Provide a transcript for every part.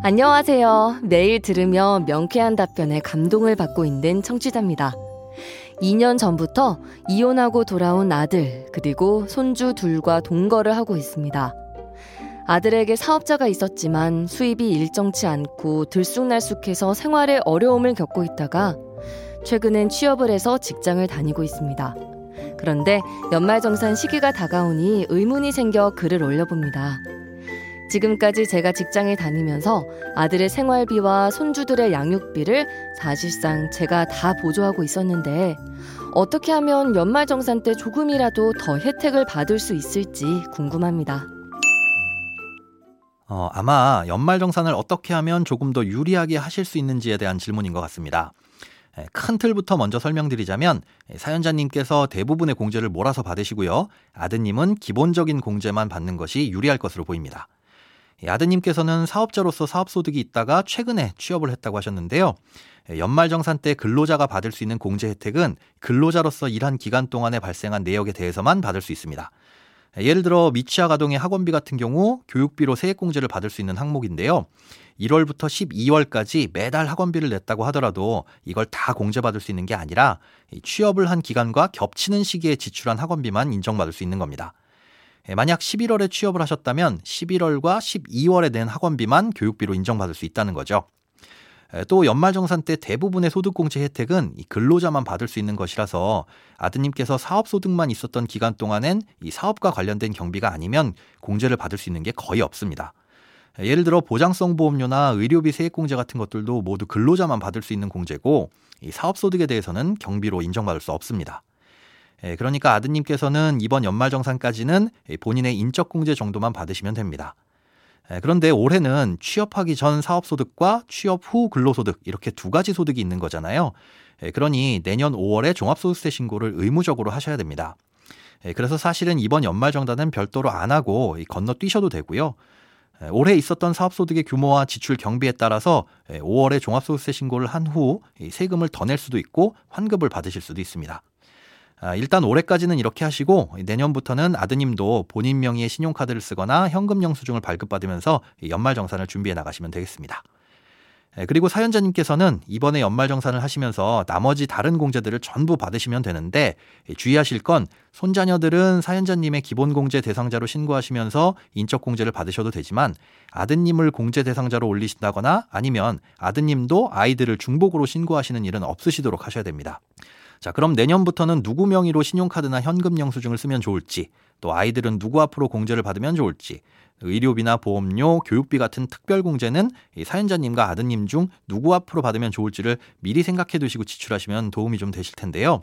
안녕하세요. 매일 들으며 명쾌한 답변에 감동을 받고 있는 청취자입니다. 2년 전부터 이혼하고 돌아온 아들, 그리고 손주 둘과 동거를 하고 있습니다. 아들에게 사업자가 있었지만 수입이 일정치 않고 들쑥날쑥해서 생활에 어려움을 겪고 있다가 최근엔 취업을 해서 직장을 다니고 있습니다. 그런데 연말정산 시기가 다가오니 의문이 생겨 글을 올려봅니다. 지금까지 제가 직장에 다니면서 아들의 생활비와 손주들의 양육비를 사실상 제가 다 보조하고 있었는데 어떻게 하면 연말정산 때 조금이라도 더 혜택을 받을 수 있을지 궁금합니다. 어, 아마 연말정산을 어떻게 하면 조금 더 유리하게 하실 수 있는지에 대한 질문인 것 같습니다. 큰 틀부터 먼저 설명드리자면 사연자님께서 대부분의 공제를 몰아서 받으시고요. 아드님은 기본적인 공제만 받는 것이 유리할 것으로 보입니다. 아드님께서는 사업자로서 사업소득이 있다가 최근에 취업을 했다고 하셨는데요. 연말정산 때 근로자가 받을 수 있는 공제 혜택은 근로자로서 일한 기간 동안에 발생한 내역에 대해서만 받을 수 있습니다. 예를 들어 미취학 아동의 학원비 같은 경우 교육비로 세액공제를 받을 수 있는 항목인데요. 1월부터 12월까지 매달 학원비를 냈다고 하더라도 이걸 다 공제받을 수 있는 게 아니라 취업을 한 기간과 겹치는 시기에 지출한 학원비만 인정받을 수 있는 겁니다. 예, 만약 11월에 취업을 하셨다면 11월과 12월에 낸 학원비만 교육비로 인정받을 수 있다는 거죠. 예, 또 연말정산 때 대부분의 소득공제 혜택은 근로자만 받을 수 있는 것이라서 아드님께서 사업소득만 있었던 기간 동안엔 이 사업과 관련된 경비가 아니면 공제를 받을 수 있는 게 거의 없습니다. 예, 예를 들어 보장성 보험료나 의료비 세액공제 같은 것들도 모두 근로자만 받을 수 있는 공제고 이 사업소득에 대해서는 경비로 인정받을 수 없습니다. 예, 그러니까 아드님께서는 이번 연말정산까지는 본인의 인적공제 정도만 받으시면 됩니다. 예, 그런데 올해는 취업하기 전 사업소득과 취업 후 근로소득 이렇게 두 가지 소득이 있는 거잖아요. 예, 그러니 내년 5월에 종합소득세 신고를 의무적으로 하셔야 됩니다. 그래서 사실은 이번 연말정산은 별도로 안 하고 건너뛰셔도 되고요. 올해 있었던 사업소득의 규모와 지출 경비에 따라서 5월에 종합소득세 신고를 한 후 세금을 더 낼 수도 있고 환급을 받으실 수도 있습니다. 아, 일단 올해까지는 이렇게 하시고 내년부터는 아드님도 본인 명의의 신용카드를 쓰거나 현금 영수증을 발급받으면서 연말 정산을 준비해 나가시면 되겠습니다. 그리고 사연자님께서는 이번에 연말정산을 하시면서 나머지 다른 공제들을 전부 받으시면 되는데 주의하실 건 손자녀들은 사연자님의 기본공제 대상자로 신고하시면서 인적공제를 받으셔도 되지만 아드님을 공제 대상자로 올리신다거나 아니면 아드님도 아이들을 중복으로 신고하시는 일은 없으시도록 하셔야 됩니다. 자, 그럼 내년부터는 누구 명의로 신용카드나 현금 영수증을 쓰면 좋을지, 또 아이들은 누구 앞으로 공제를 받으면 좋을지, 의료비나 보험료, 교육비 같은 특별 공제는 사연자님과 아드님 중 누구 앞으로 받으면 좋을지를 미리 생각해 두시고 지출하시면 도움이 좀 되실 텐데요.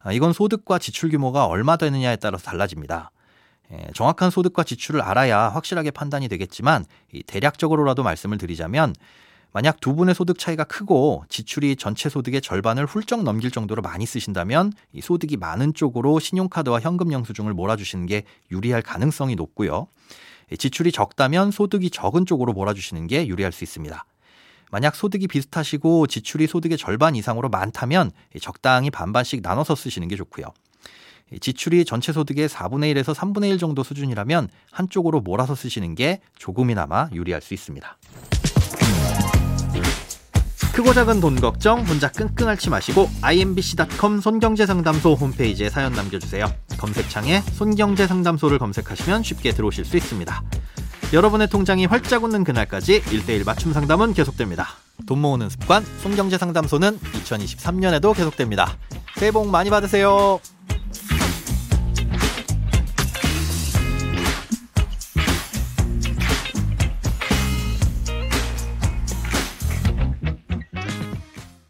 아, 이건 소득과 지출 규모가 얼마 되느냐에 따라서 달라집니다. 예, 정확한 소득과 지출을 알아야 확실하게 판단이 되겠지만 대략적으로라도 말씀을 드리자면 만약 두 분의 소득 차이가 크고 지출이 전체 소득의 절반을 훌쩍 넘길 정도로 많이 쓰신다면 이 소득이 많은 쪽으로 신용카드와 현금 영수증을 몰아주시는 게 유리할 가능성이 높고요. 지출이 적다면 소득이 적은 쪽으로 몰아주시는 게 유리할 수 있습니다. 만약 소득이 비슷하시고 지출이 소득의 절반 이상으로 많다면 적당히 반반씩 나눠서 쓰시는 게 좋고요. 지출이 전체 소득의 4분의 1에서 3분의 1 정도 수준이라면 한쪽으로 몰아서 쓰시는 게 조금이나마 유리할 수 있습니다. 크고 작은 돈 걱정 혼자 끙끙 앓지 마시고 imbc.com 손경제 상담소 홈페이지에 사연 남겨주세요. 검색창에 손경제 상담소를 검색하시면 쉽게 들어오실 수 있습니다. 여러분의 통장이 활짝 웃는 그날까지 1대1 맞춤 상담은 계속됩니다. 돈 모으는 습관 손경제 상담소는 2023년에도 계속됩니다. 새해 복 많이 받으세요.